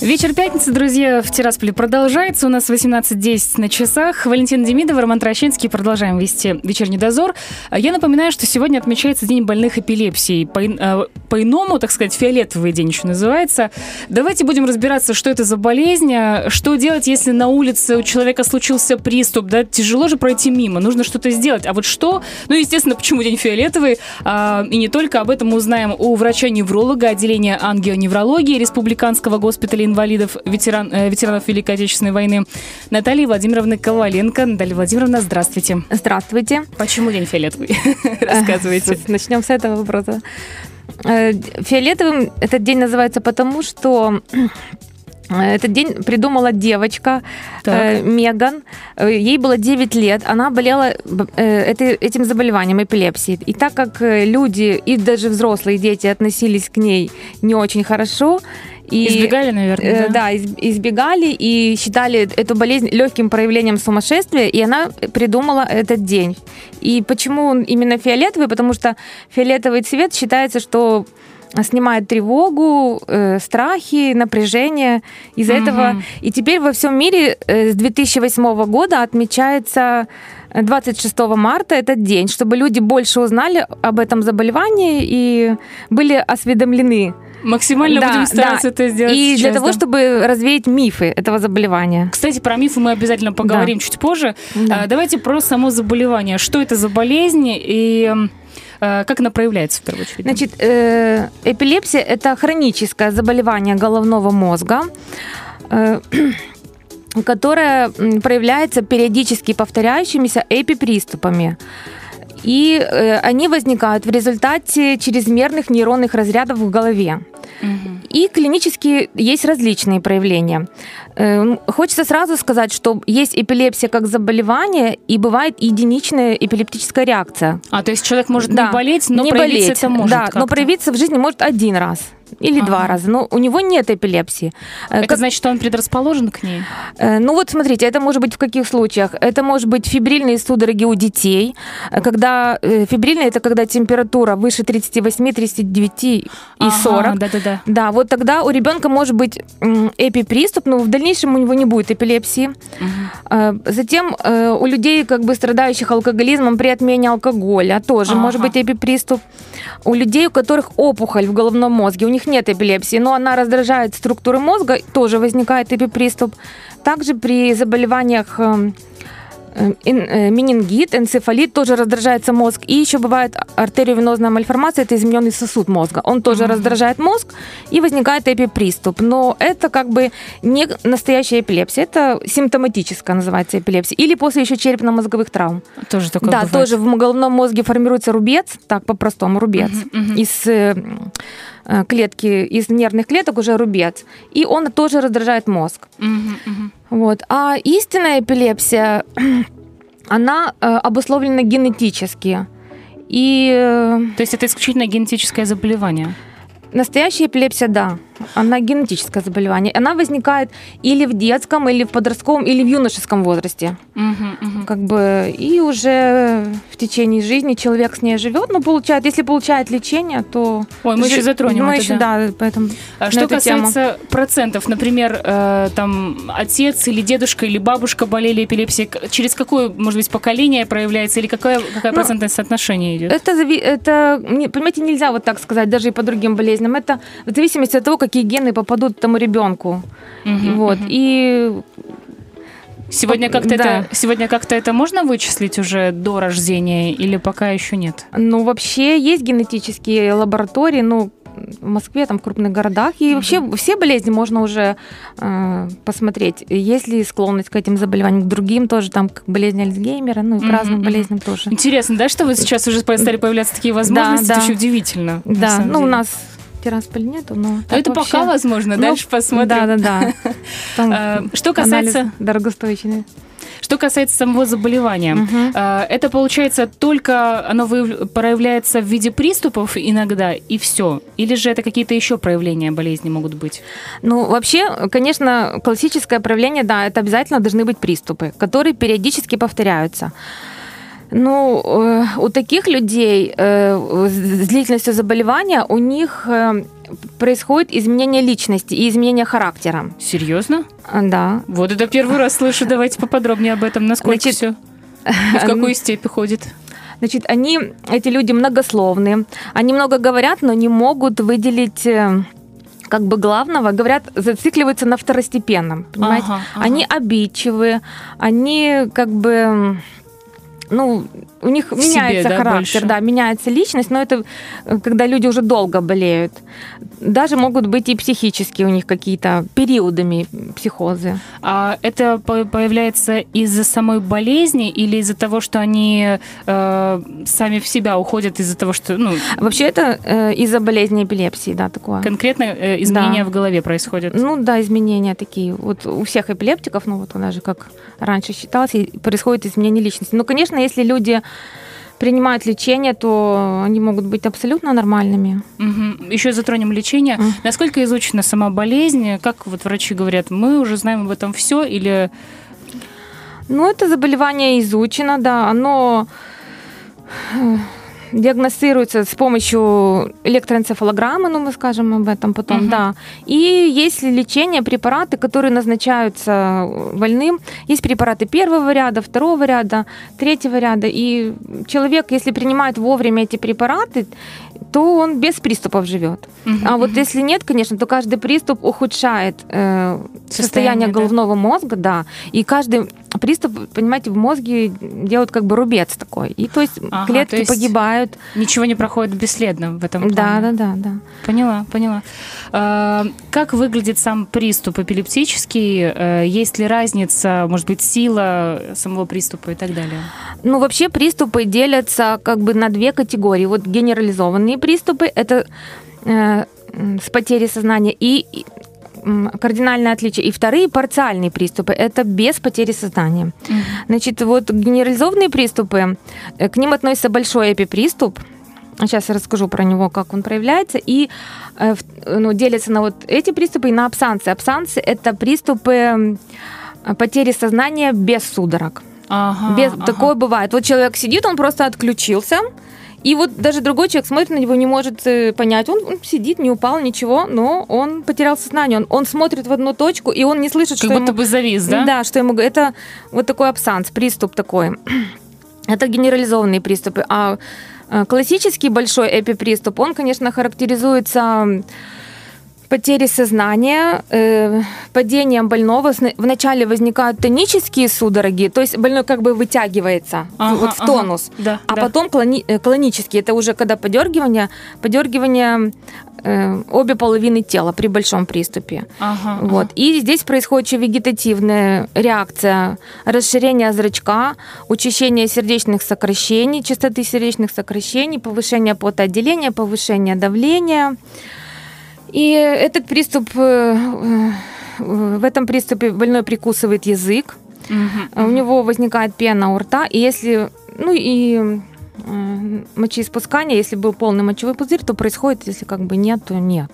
Вечер пятницы, друзья, в Тирасполе продолжается. У нас 18.10 на часах. Валентин Демидов, Роман Трощинский. Продолжаем вести вечерний дозор. Я напоминаю, что сегодня отмечается День больных эпилепсией. Э, по-иному, так сказать, фиолетовый день еще называется. Давайте будем разбираться, что это за болезнь, а что делать, если на улице у человека случился приступ. Да, тяжело же пройти мимо, нужно что-то сделать. А вот что? Ну, естественно, почему день фиолетовый? А, и не только об этом мы узнаем у врача-невролога отделения ангионеврологии Республиканского госпиталя инвалидов, ветеран, э, ветеранов Великой Отечественной войны Натальи Владимировны Коваленко. Наталья Владимировна, здравствуйте. Здравствуйте. Почему день фиолетовый? Рассказывайте. Начнем с этого вопроса. Э, фиолетовым этот день называется потому, что этот день придумала девочка э, Меган. Э, ей было 9 лет. Она болела э, этим заболеванием, эпилепсией. И так как люди и даже взрослые дети относились к ней не очень хорошо, и, избегали, наверное. Э, да, избегали и считали эту болезнь легким проявлением сумасшествия, и она придумала этот день. И почему он именно фиолетовый? Потому что фиолетовый цвет считается, что снимает тревогу, э, страхи, напряжение из-за угу. этого. И теперь во всем мире э, с 2008 года отмечается 26 марта этот день, чтобы люди больше узнали об этом заболевании и были осведомлены. Максимально да, будем стараться да. это сделать. И сейчас, для того, да. чтобы развеять мифы этого заболевания. Кстати, про мифы мы обязательно поговорим да. чуть позже. Да. А, давайте про само заболевание. Что это за болезнь и как она проявляется в первую очередь? Значит, э, эпилепсия это хроническое заболевание головного мозга э, которое проявляется периодически повторяющимися эпиприступами и э, они возникают в результате чрезмерных нейронных разрядов в голове. Угу. И клинически есть различные проявления. Э, хочется сразу сказать, что есть эпилепсия как заболевание, и бывает единичная эпилептическая реакция. А, то есть человек может да, не болеть, но не проявиться болеть, это может Да, но проявиться в жизни может один раз или ага. два раза, но у него нет эпилепсии. Э, это как... значит, что он предрасположен к ней? Э, ну вот смотрите, это может быть в каких случаях? Это может быть фибрильные судороги у детей, э, когда фибрильные это когда температура выше 38, 39 и ага, 40. Да, да, да. Да, вот тогда у ребенка может быть эпиприступ, но в дальнейшем у него не будет эпилепсии. Угу. Затем у людей, как бы страдающих алкоголизмом при отмене алкоголя, тоже ага. может быть эпиприступ. У людей, у которых опухоль в головном мозге, у них нет эпилепсии, но она раздражает структуры мозга, тоже возникает эпиприступ. Также при заболеваниях эм, э, э, менингит, энцефалит, тоже раздражается мозг. И еще бывает артериовенозная мальформация, это измененный сосуд мозга. Он тоже mm-hmm. раздражает мозг и возникает эпиприступ. Но это как бы не настоящая эпилепсия, это симптоматическая называется эпилепсия. Или после еще черепно-мозговых травм. Тоже такое Да, бывает. тоже в головном мозге формируется рубец, так по-простому рубец, mm-hmm, mm-hmm. из Э, клетки из нервных клеток уже рубец, и он тоже раздражает мозг. Угу, Вот. А истинная эпилепсия, она э, обусловлена генетически. И... Э, То есть это исключительно генетическое заболевание? Настоящая эпилепсия, да. Она генетическое заболевание. Она возникает или в детском, или в подростковом, или в юношеском возрасте. Угу, угу. Как бы и уже в течение жизни человек с ней живет, но получает, если получает лечение, то... Ой, мы ж... еще затронем мы это, еще, да. да, поэтому а Что касается тему. процентов, например, э, там отец или дедушка или бабушка болели эпилепсией, через какое, может быть, поколение проявляется, или какое, какое ну, процентное соотношение идет? Это, это, понимаете, нельзя вот так сказать, даже и по другим болезням. Это в зависимости от того, какие гены попадут тому ребенку. Угу, вот. Угу. И Сегодня как-то да. это сегодня как-то это можно вычислить уже до рождения или пока еще нет? Ну вообще есть генетические лаборатории, ну в Москве, там в крупных городах. И mm вообще все болезни можно уже э, посмотреть. Есть ли склонность к этим заболеваниям, к другим тоже, там, как болезнь Альцгеймера, ну и к mm разным болезням тоже. Интересно, да, что вот сейчас уже стали появляться такие возможности? Да, да. Это очень удивительно. Да, ну деле. у нас Тирасполь нету, но... но это вообще... пока возможно, ну, дальше посмотрим. Да, да, да. Что касается... Дорогостоящий. Что касается самого заболевания, э, это получается только оно проявляется в виде приступов иногда и все, или же это какие-то еще проявления болезни могут быть? Ну, вообще, конечно, классическое проявление, да, это обязательно должны быть приступы, которые периодически повторяются. Ну, э, у таких людей э, с длительностью заболевания у них э, происходит изменение личности и изменение характера. Серьезно? А, Да. Вот это первый раз слышу. Давайте поподробнее об этом. Насколько Значит, все? В какой степи ходит? Значит, они, эти люди многословные, они много говорят, но не могут выделить э, как бы главного, говорят, зацикливаются на второстепенном, понимаете? Ага, ага. Они обидчивые, они как бы, ну, у них В себе, меняется да, характер, больше? да, меняется личность, но это э, когда люди уже долго болеют. Даже могут быть и психические у них какие-то периодами психозы. А это по- появляется из-за самой болезни или из-за того, что они э, сами в себя уходят из-за того, что ну, Вообще это э, из-за болезни эпилепсии, да, такое. конкретно э, изменения Да. в голове происходят? Ну да, изменения такие. Вот у всех эпилептиков, ну вот она же как раньше считалось, происходит изменение личности. Ну, конечно, если люди принимают лечение, то они могут быть абсолютно нормальными. Мгм. Еще затронем лечение. Мгм. Насколько изучена сама болезнь? Как вот врачи говорят, мы уже знаем об этом все или Ну, это заболевание изучено, да, оно э, диагностируется с помощью электроэнцефалограммы, ну, мы скажем об этом потом, Мгм. да. И есть лечение, препараты, которые назначаются больным. Есть препараты первого ряда, второго ряда, третьего ряда. И человек, если принимает вовремя эти препараты, то он без приступов живет. Мгм, А вот если нет, конечно, то каждый приступ ухудшает э, Состояние, состояние да. головного мозга, да. И каждый приступ, понимаете, в мозге делают как бы рубец такой. И то есть Ага, клетки то есть погибают. Ничего не проходит бесследно в этом плане? Да, да, да, да. Поняла, поняла. А, Как выглядит сам приступ эпилептический? Э, Есть ли разница, может быть, сила самого приступа и так далее? Ну, вообще приступы делятся как бы на две категории. Вот генерализованные приступы – это э, с потерей сознания и кардинальное отличие. И вторые парциальные приступы – это без потери сознания. Значит, вот генерализованные приступы, э, к ним относится большой эпиприступ. Сейчас я расскажу про него, как он проявляется. И э, ну, делится на вот эти приступы и на абсанцы. Абсанцы – это приступы потери сознания без судорог. Ага, Без, ага. Такое бывает. Вот человек сидит, он просто отключился, и вот даже другой человек смотрит на него, не может э, понять. Он, он сидит, не упал, ничего, но он потерял сознание. Он, он смотрит в одну точку, и он не слышит, Как что будто ему... бы завис, да? Да, что ему... Это вот такой абсанс, приступ такой. Это генерализованные приступы. А э, классический большой эпиприступ, он, конечно, характеризуется м, потерей сознания, э, падением больного. Вначале возникают тонические судороги, то есть больной как бы вытягивается Ага, вот в ага. тонус. Да, А да. потом клони- э, клонические, это уже когда подергивание, подергивание э, обе половины тела при большом приступе. Ага, Вот. И здесь происходит еще вегетативная реакция, расширение зрачка, учащение сердечных сокращений, частоты сердечных сокращений, повышение потоотделения, повышение давления. И этот приступ, э, э, в этом приступе больной прикусывает язык, а у него возникает пена у рта, и если, ну и э, мочеиспускание, если был полный мочевой пузырь, то происходит, если как бы нет, то нет.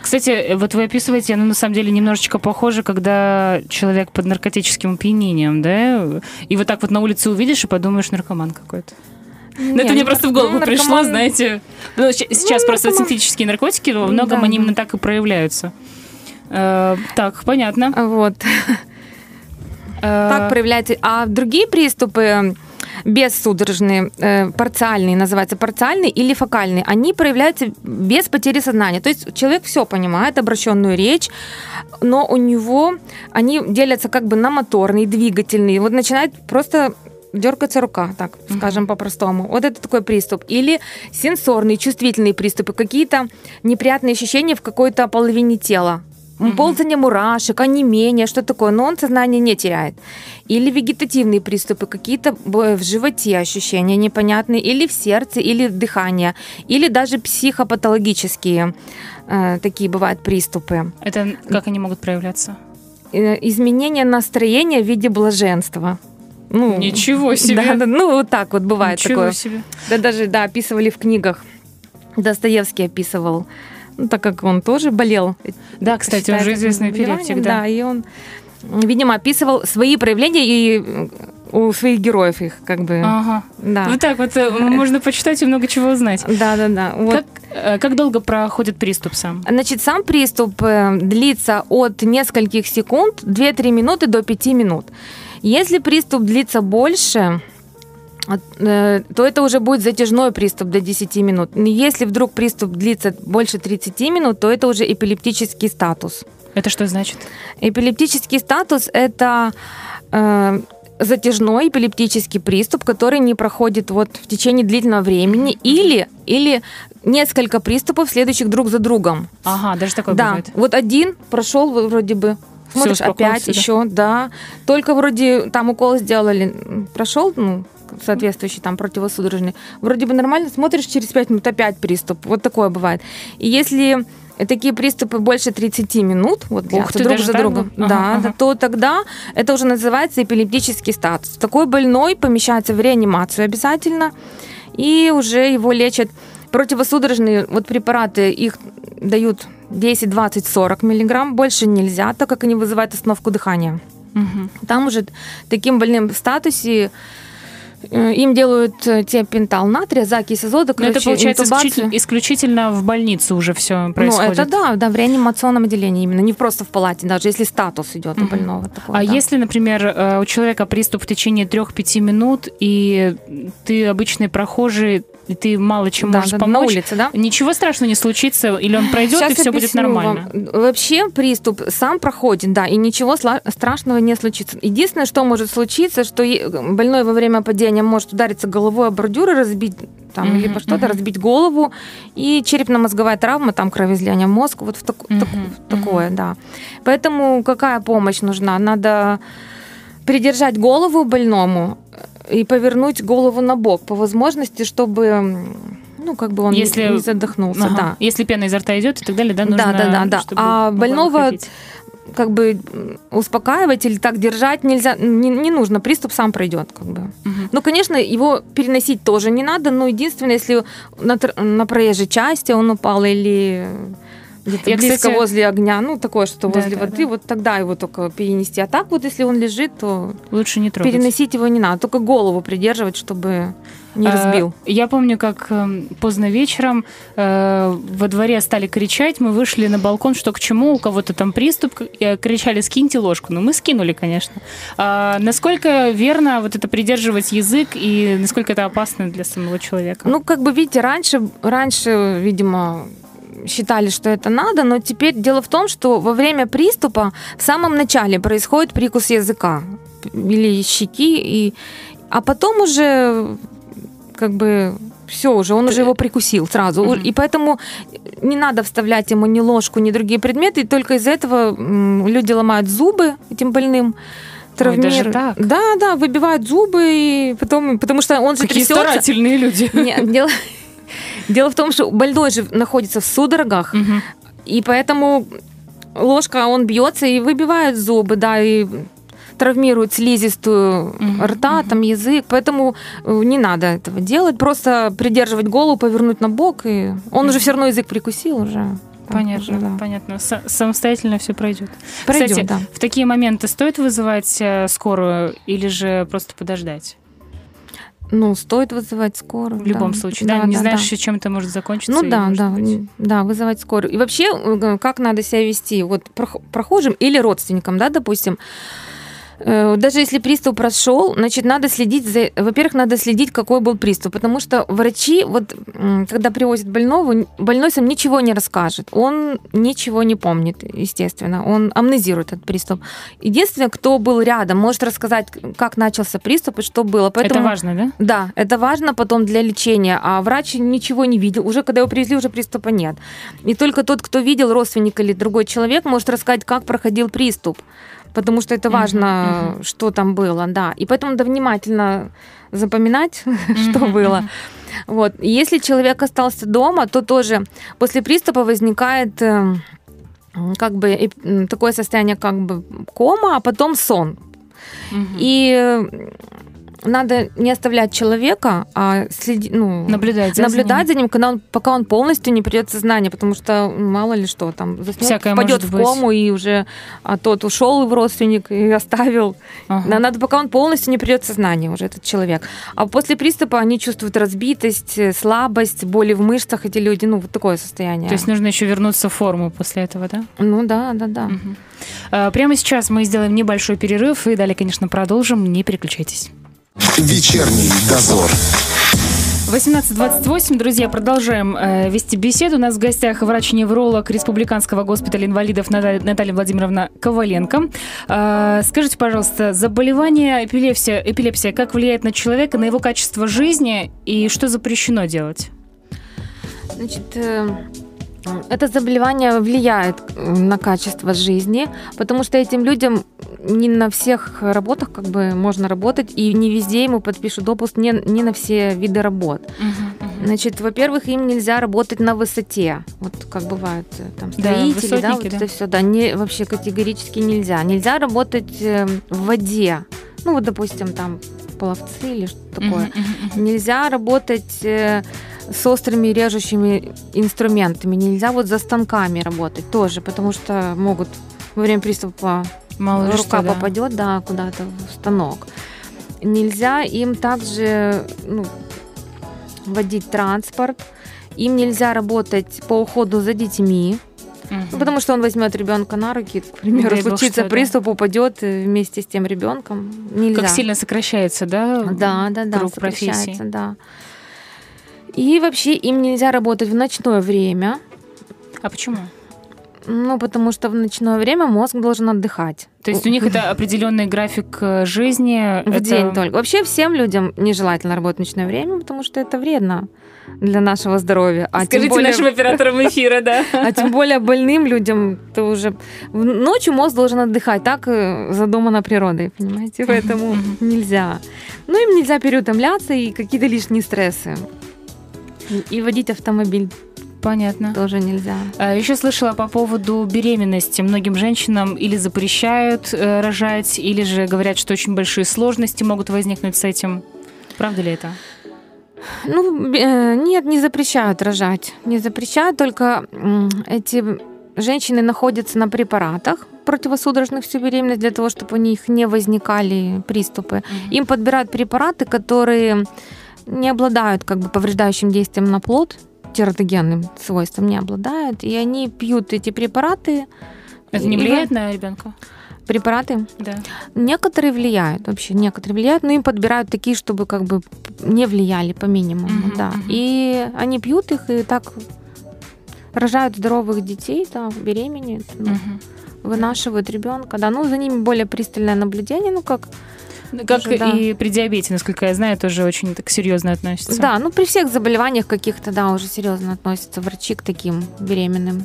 Кстати, вот вы описываете, оно на самом деле немножечко похоже, когда человек под наркотическим опьянением, да? И вот так вот на улице увидишь и подумаешь, наркоман какой-то. Ну, это Не, мне ну, просто в ну, голову пришло, знаете. Ну, сейчас Ну, просто наркоман- синтетические наркотики, во многом Да, они да. именно так и проявляются. Э, так, понятно. Вот. Э, Так проявляется. А другие приступы бессудорожные, э, парциальные, называются парциальные или фокальные, они проявляются без потери сознания. То есть человек все понимает, обращенную речь, но у него они делятся как бы на моторные, двигательные. Вот начинает просто дергаться рука, так скажем по-простому. Вот это такой приступ. Или сенсорные, чувствительные приступы, какие-то неприятные ощущения в какой-то половине тела. Мгм. Ползание мурашек, онемение, что такое, но он сознание не теряет. Или вегетативные приступы, какие-то в животе ощущения непонятные, или в сердце, или дыхание, или даже психопатологические э, такие бывают приступы. Это как они могут проявляться? Э, изменение настроения в виде блаженства. Ну, Ничего себе. Да, да, ну, вот так вот бывает Ничего такое. себе. Да, даже, да, описывали в книгах. Достоевский описывал, ну, так как он тоже болел. Да, кстати, он же считается известный эпилептик, да. Да, и он, видимо, описывал свои проявления и у своих героев их, как бы, Ага. да. Вот так вот э, можно почитать и много чего узнать. Да, да, да. Вот. Как, э, как долго проходит приступ сам? Значит, сам приступ э, длится от нескольких секунд, 2-3 минуты до 5 минут. Если приступ длится больше, э, то это уже будет затяжной приступ до 10 минут. Если вдруг приступ длится больше 30 минут, то это уже эпилептический статус. Это что значит? Эпилептический статус – это э, затяжной эпилептический приступ, который не проходит вот в течение длительного времени или, или несколько приступов, следующих друг за другом. Ага, даже такое да, бывает. вот один прошел вроде бы. Смотришь, успокоился, опять да? еще, да. Только вроде там укол сделали, прошел, ну, соответствующий там противосудорожный. Вроде бы нормально, смотришь, через 5 минут опять приступ. Вот такое бывает. И если такие приступы больше 30 минут, вот длятся ты, друг за другом? Ага, да, ага. то тогда это уже называется эпилептический статус. Такой больной помещается в реанимацию обязательно, и уже его лечат противосудорожные вот препараты, их дают 10, 20, 40 миллиграмм, больше нельзя, так как они вызывают остановку дыхания. Мгм. Там уже таким больным в статусе э, им делают э, тиопентал натрия, закись азота, Но Ну, это короче, получается интубацию. исключительно, в больнице уже все происходит. Ну, это да, да, в реанимационном отделении именно, не просто в палате, даже если статус идет у больного. такого, А да. если, например, э, у человека приступ в течение 3-5 минут, и ты обычный прохожий, и ты мало чем да, можешь да, на помочь, улице, да? ничего страшного не случится, или он пройдет, Сейчас и все будет нормально. вам. Вообще приступ сам проходит, да, и ничего страшного не случится. Единственное, что может случиться, что больной во время падения может удариться головой об бордюр и разбить там, Мгм, либо что-то, мгм. разбить голову, и черепно-мозговая травма, там кровоизлияние в мозг, вот в таку- Мгм, таку- мгм. такое, да. Поэтому какая помощь нужна? Надо придержать голову больному и повернуть голову на бок по возможности, чтобы ну, как бы он не- Если- не задохнулся. Ага. Да. Если пена изо рта идет и так далее, да, нужно, Да, да, да, да. А больного выходить. как бы успокаивать или так держать нельзя, не, не нужно, приступ сам пройдет, как бы. Мгм. Ну, конечно, его переносить тоже не надо, но единственное, если на, на проезжей части он упал или где-то Я, близко кстати- возле огня, ну, такое, что Да, возле да, воды, да. вот тогда его только перенести. А так вот, если он лежит, то Лучше не трогать. переносить его не надо, только голову придерживать, чтобы не А, разбил. Я помню, как эм, поздно вечером э, во дворе стали кричать, мы вышли на балкон, что к чему, у кого-то там приступ, и кричали, скиньте ложку. Ну, мы скинули, конечно. А насколько верно вот это придерживать язык, и насколько это опасно для самого человека? Ну, как бы, видите, раньше, раньше, видимо, считали, что это надо, но теперь дело в том, что во время приступа в самом начале происходит прикус языка или щеки, и, а потом уже как бы все уже, он уже его прикусил сразу. Мгм. И поэтому не надо вставлять ему ни ложку, ни другие предметы, и только из-за этого люди ломают зубы этим больным. Травмируют. даже так? Да, да, выбивают зубы, и потом, потому что он же Какие трясется. старательные люди. Не, дело, дело в том, что больной же находится в судорогах, и поэтому ложка, он бьется и выбивает зубы, да, и травмирует слизистую Мгм, рта, там язык, поэтому э, не надо этого делать, просто придерживать голову, повернуть на бок, и он уже все равно язык прикусил уже. Понятно, уже, да. понятно. Са- самостоятельно все пройдет. Пройдет, Кстати, да. в такие моменты стоит вызывать э, скорую или же просто подождать? Ну, стоит вызывать скорую. В любом да. случае, да, не знаешь, чем это может закончиться. Ну да, да, быть, да, вызывать скорую. И вообще, э, как надо себя вести? Вот прох- прохожим или родственникам, да, допустим, даже если приступ прошел, значит, надо следить за... Во-первых, надо следить, какой был приступ, потому что врачи, вот, когда привозят больного, больной сам ничего не расскажет. Он ничего не помнит, естественно. Он амнезирует этот приступ. Единственное, кто был рядом, может рассказать, как начался приступ и что было. Поэтому... Это важно, да? Да, это важно потом для лечения, а врач ничего не видел. Уже когда его привезли, уже приступа нет. И только тот, кто видел, родственник или другой человек, может рассказать, как проходил приступ. Потому что это важно, что там было, да. И поэтому надо внимательно запоминать, что Мгм, было. Вот. И Если человек остался дома, то тоже после приступа возникает э, как бы такое состояние, как бы кома, а потом сон. И э, надо не оставлять человека, а следи, ну, Наблюдать за наблюдать ним. за ним, когда он, пока он полностью не придет в сознание, потому что мало ли что там заснет, Всякое впадет в быть. кому и уже а тот ушел в родственник и оставил. Ага. Надо, пока он полностью не придет в сознание уже этот человек. А после приступа они чувствуют разбитость, э, слабость, боли в мышцах эти люди, ну вот такое состояние. То есть нужно еще вернуться в форму после этого, да? ну да, да, да. А, Прямо сейчас мы сделаем небольшой перерыв и далее, конечно, продолжим. Не переключайтесь. Вечерний дозор. 18.28, друзья, продолжаем э, вести беседу. У нас в гостях врач-невролог Республиканского госпиталя инвалидов Ната- Наталья Владимировна Коваленко. Э, скажите, пожалуйста, заболевание эпилепсия, эпилепсия как влияет на человека, на его качество жизни и что запрещено делать? Значит, э, это заболевание влияет э, на качество жизни, потому что этим людям не на всех работах как бы можно работать, и не везде ему подпишут допуск не, не на все виды работ. Значит, во-первых, им нельзя работать на высоте. Вот как бывает э, там Да, строители, да, высотники, вот да. это все, да, не, вообще категорически нельзя. Нельзя работать э, в воде. Ну, вот, допустим, там пловцы или что-то такое. Мгм, мгм. Нельзя работать э, с острыми режущими инструментами, нельзя вот за станками работать тоже, потому что могут во время приступа Мало рука что, да. попадет, да, куда-то в станок. Нельзя им также ну, водить транспорт, им нельзя работать по уходу за детьми, ну, потому что он возьмет ребенка на руки, к примеру, Дай бог, случится да. приступ, упадет э, вместе с тем ребенком. Нельзя. Как сильно сокращается, да? Да, да, да, круг сокращается, да. И вообще им нельзя работать в ночное время, А почему? Ну, потому что в ночное время мозг должен отдыхать. То есть у них это определенный график э, жизни. В это- день только. Вообще всем людям нежелательно работать в ночное время, потому что это вредно для нашего здоровья. А Скажите более- нашим операторам эфира, да. А тем более больным людям, то уже ночью мозг должен отдыхать, так э, задумано природой, понимаете, поэтому нельзя. Ну, им нельзя переутомляться и какие-то лишние стрессы. И водить автомобиль Понятно. тоже нельзя. А, Еще слышала по поводу беременности. Многим женщинам или запрещают э, рожать, или же говорят, что очень большие сложности могут возникнуть с этим. Правда ли это? Ну, э, нет, не запрещают рожать. Не запрещают, только эти женщины находятся на препаратах противосудорожных всю беременность для того, чтобы у них не возникали приступы. Им подбирают препараты, которые не обладают как бы повреждающим действием на плод, тератогенным свойством не обладают, и они пьют эти препараты. Это не И- влияет на ребенка? Препараты Да. некоторые влияют, вообще некоторые влияют, но им подбирают такие, чтобы как бы не влияли по минимуму, Мгм, да. И они пьют их и так рожают здоровых детей, да, беременеют, ну, Мгм. вынашивают ребенка, да. Ну, за ними более пристальное наблюдение, ну как Как Тоже, да. и при диабете, насколько я знаю, тоже очень так серьезно относятся. Да, ну при всех заболеваниях каких-то, да, уже серьезно относятся врачи к таким беременным.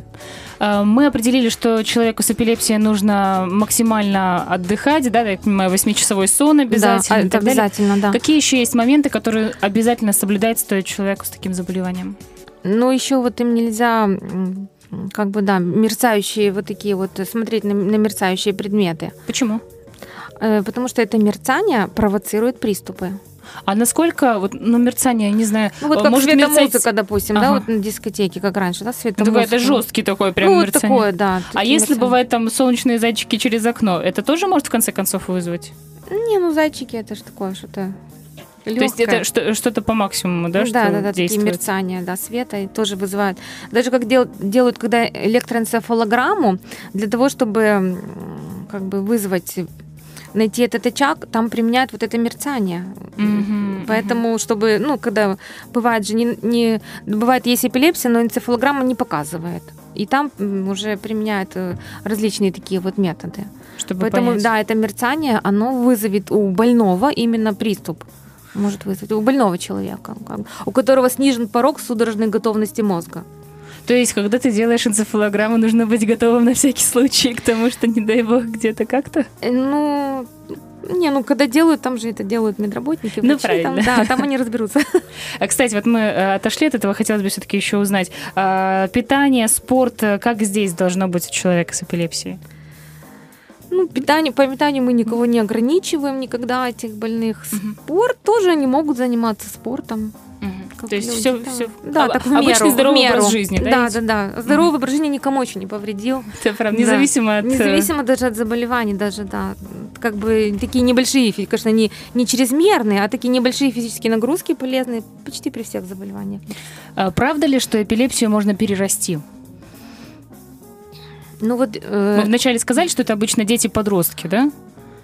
А, Мы определили, что человеку с эпилепсией нужно максимально отдыхать, да, я понимаю, восьмичасовой сон обязательно. да, это так далее. обязательно, да. Какие еще есть моменты, которые обязательно соблюдать стоит человеку с таким заболеванием? Ну, еще вот им нельзя, как бы, да, мерцающие вот такие вот, смотреть на, на мерцающие предметы. Почему? Э, Потому что это мерцание провоцирует приступы. А насколько, вот, ну, мерцание, не знаю, Ну, вот э, как может светомузыка, допустим, да, Ага. вот на дискотеке, как раньше, да, Ну, светомузыка. такое, это жесткий такой прям Ну, вот мерцание. такое, да. А такие если мерцания. бывает там солнечные зайчики через окно, это тоже может в конце концов вызвать? Не, ну, зайчики, это же такое что-то То есть это что- что-то по максимуму, да, да, что да, да, такие действует? мерцания, да, света и тоже вызывают. Даже как дел- делают, когда электроэнцефалограмму, для того, чтобы как бы вызвать, найти этот очаг, там применяют вот это мерцание. Мгм, Поэтому, чтобы, ну, когда бывает же не, не бывает есть эпилепсия, но энцефалограмма не показывает. И там уже применяют э, различные такие вот методы. чтобы Поэтому, понять. да, это мерцание, оно вызовет у больного именно приступ. Может вызвать у больного человека, у которого снижен порог судорожной готовности мозга. То есть, когда ты делаешь энцефалограмму, нужно быть готовым на всякий случай к тому, что, не дай бог, где-то как-то? Э, Ну, не, ну когда делают, там же это делают медработники, Ну, врачи, правильно. Там, да, там они разберутся. А, кстати, вот мы э, отошли от этого, хотелось бы все-таки еще узнать. а, питание, спорт, э, как здесь должно быть у человека с эпилепсией? Ну, питание, по питанию мы никого не ограничиваем никогда этих больных. Спорт тоже они могут заниматься спортом. Как То есть люди, все, да. все Да, так в меру. обычный здоровый в меру. образ жизни, да? Да, ведь? да, да. Здоровый образ жизни никому еще не повредил. Это правда, Да. независимо от... э, Независимо даже от заболеваний, даже, да. Как бы такие небольшие, конечно, не, не чрезмерные, а такие небольшие физические нагрузки полезны почти при всех заболеваниях. А Правда ли, что эпилепсию можно перерасти? Ну вот, э, Мы вначале сказали, что это обычно дети-подростки, да?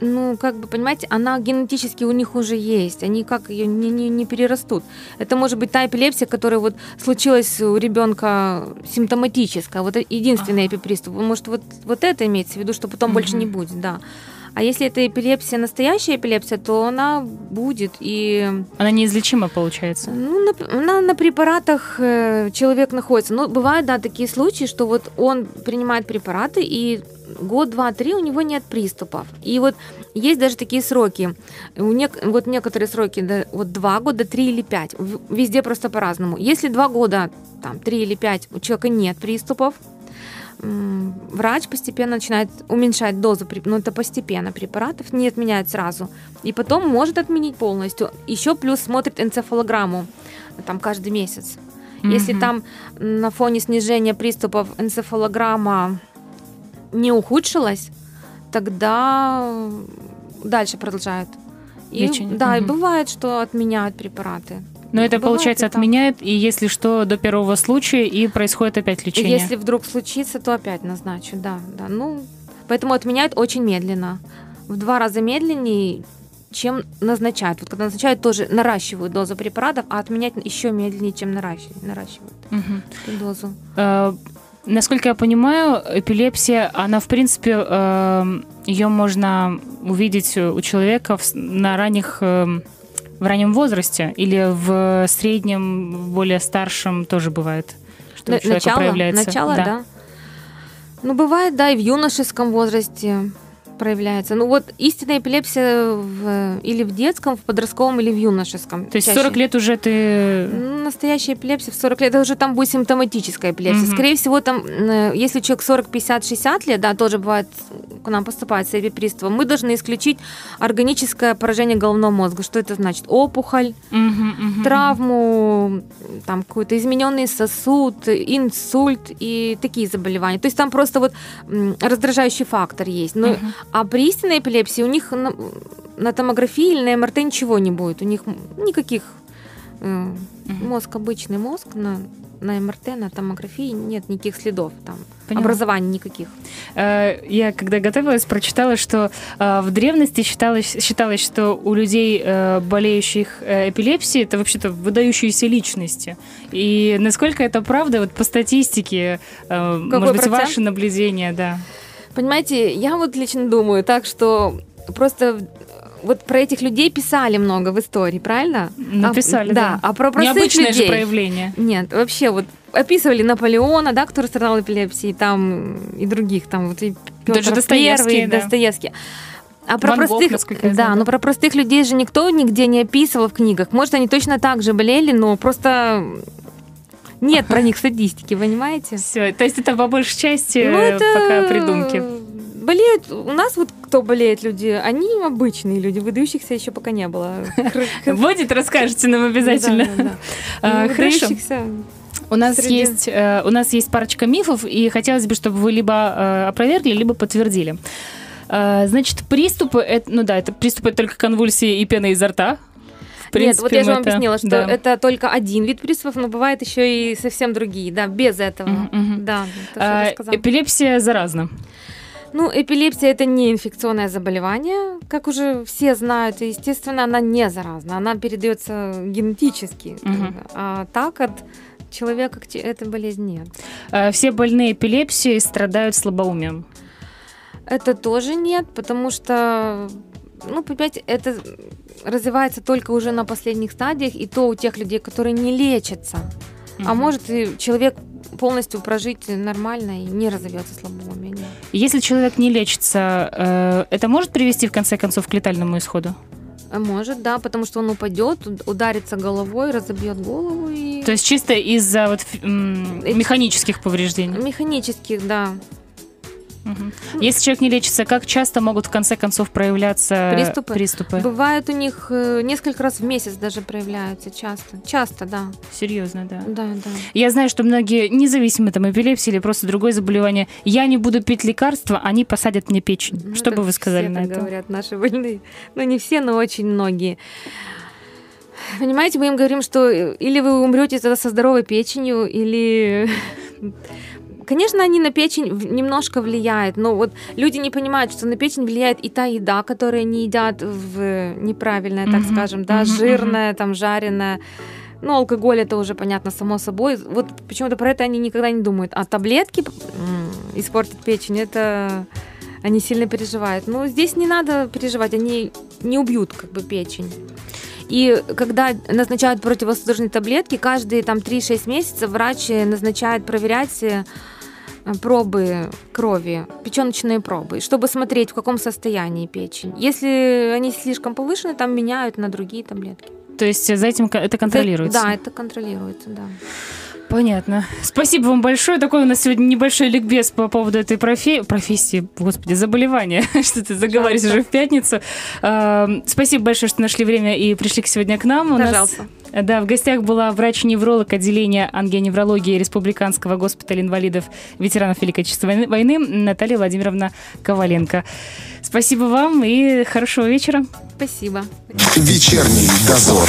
Ну, как бы, понимаете, она генетически у них уже есть, они как ее не, не, не перерастут. Это может быть та эпилепсия, которая вот случилась у ребенка симптоматическая, вот единственный эпиприступ. Может, вот, вот это имеется в виду, что потом больше не будет, да. А если это эпилепсия, настоящая эпилепсия, то она будет. И Она неизлечима, получается. ну, на, на, на препаратах э, человек находится. Но бывают, да, такие случаи, что вот он принимает препараты, и год, два, три у него нет приступов. И вот есть даже такие сроки. У нек- вот некоторые сроки, да, вот два года, три или пять. Везде просто по-разному. Если два года, там, три или пять, у человека нет приступов, врач постепенно начинает уменьшать дозу, ну это постепенно препаратов, не отменяет сразу. И потом может отменить полностью. Еще плюс смотрит энцефалограмму там каждый месяц. Если Мгм. там на фоне снижения приступов энцефалограмма не ухудшилась, тогда дальше продолжают. И, Лечение. да, и Мгм. бывает, что отменяют препараты. Но это, Бывает получается, и отменяет, и если что, до первого случая, и происходит опять И лечение. Если вдруг случится, то опять назначу, да, да. Ну, поэтому отменяют очень медленно. В два раза медленнее, чем назначают. Вот когда назначают, тоже наращивают дозу препаратов, а отменять еще медленнее, чем наращивают, наращивают эту дозу. Насколько я понимаю, эпилепсия, она, в принципе, ее можно увидеть у человека на ранних, эм, в раннем возрасте или в среднем, в более старшем тоже бывает, что у На- человека начало, проявляется. начало, да. Ну, бывает, да, и в юношеском возрасте проявляется. Ну, вот истинная эпилепсия в- или в детском, в подростковом, или в юношеском. То есть чаще. 40 лет уже ты... Ну, Настоящая эпилепсия в 40 лет, это уже там будет симптоматическая эпилепсия. Мгм. Скорее всего, там, э, если человек 40, 50, 60 лет, да, тоже бывает, к нам поступает с эпиприступом, мы должны исключить органическое поражение головного мозга. Что это значит? Опухоль, Мгм, мгм, травму, там какой-то измененный сосуд, инсульт и такие заболевания. То есть там просто вот раздражающий фактор есть. Но, Мгм. А при истинной эпилепсии у них на, на томографии или на МРТ ничего не будет. У них никаких э, мозг обычный мозг на на МРТ, на томографии нет никаких следов там Поняла. образований никаких. Э, Я, когда готовилась, прочитала, что э, в древности считалось, считалось что у людей, э, болеющих эпилепсией, это вообще-то выдающиеся личности. И насколько это правда, вот по статистике, э, может быть, процент? ваши наблюдения, да. Понимаете, я вот лично думаю так, что просто вот про этих людей писали много в истории, правильно? Написали, а, да. А про простых Необычное же людей. проявление. Нет, вообще вот описывали Наполеона, да, который страдал эпилепсией, там и других, там вот и Петр Даже Достоевский, Первый, да. Достоевский. А про Ван Гог, простых, да, знаю, да. но про простых людей же никто нигде не описывал в книгах. Может, они точно так же болели, но просто нет про них статистики, понимаете? Все, то есть это по большей части Ну, э, это пока придумки. Болеют, у нас вот кто болеет люди, они обычные люди, выдающихся еще пока не было. Будет, расскажете нам обязательно. А, Ну, выдающихся У нас Среди- есть э, у нас есть парочка мифов, и хотелось бы, чтобы вы либо э, опровергли, либо подтвердили. Э, значит, приступы, это, ну да, это приступы только конвульсии и пена изо рта. Нет, вот я же вам это- объяснила, что да. это только один вид приступов, но бывает еще и совсем другие, да, без этого. Мгм. Да, то, А, эпилепсия заразна. Ну, эпилепсия это не инфекционное заболевание, как уже все знают, и, естественно, она не заразна, она передается генетически, Мгм. а так от человека к этой болезни нет. Э, Все больные эпилепсией страдают слабоумием. Это тоже нет, потому что, ну, понимаете, это развивается только уже на последних стадиях, и то у тех людей, которые не лечатся. А Мгм. может и человек полностью прожить нормально и не разовьется слабоумие. Если человек не лечится, э, это может привести в конце концов к летальному исходу? А Может, да, потому что он упадет, уд- ударится головой, разобьет голову и То есть чисто из-за вот механических повреждений? механических, да. Угу. Если человек не лечится, как часто могут в конце концов проявляться приступы? приступы? Бывает у них э, несколько раз в месяц даже проявляются, часто. Часто, да. Серьезно, да? Да, да. Я знаю, что многие, независимо там эпилепсии или просто другое заболевание, я не буду пить лекарства, они посадят мне печень. Ну, что бы вы сказали все на это? говорят наши больные. Ну, не все, но очень многие. Понимаете, мы им говорим, что или вы умрете тогда со здоровой печенью, или Конечно, они на печень немножко влияют, но вот люди не понимают, что на печень влияет и та еда, которую они едят в неправильная, так mm-hmm. скажем, да, mm-hmm. жирная, там, жареная. Ну, алкоголь это уже понятно само собой. Вот почему-то про это они никогда не думают. А таблетки испортят печень, это они сильно переживают. Но здесь не надо переживать, они не убьют как бы печень. И когда назначают противосудорожные таблетки, каждые там 3-6 месяцев врач назначает проверять э, пробы крови, печеночные пробы, чтобы смотреть, в каком состоянии печень. Если они слишком повышены, там меняют на другие таблетки. То есть за этим это контролируется? Да, это контролируется, да. Понятно. Спасибо вам большое. Такой у нас сегодня небольшой ликбез по поводу этой профи... профессии, господи, заболевания. что ты заговариваешь уже в пятницу. Спасибо большое, что нашли время и пришли сегодня к нам. Пожалуйста. Да, в гостях была врач-невролог отделения ангионеврологии Республиканского госпиталя инвалидов ветеранов Великой Отечественной войны Наталья Владимировна Коваленко. Спасибо вам и хорошего вечера. Спасибо. Вечерний дозор.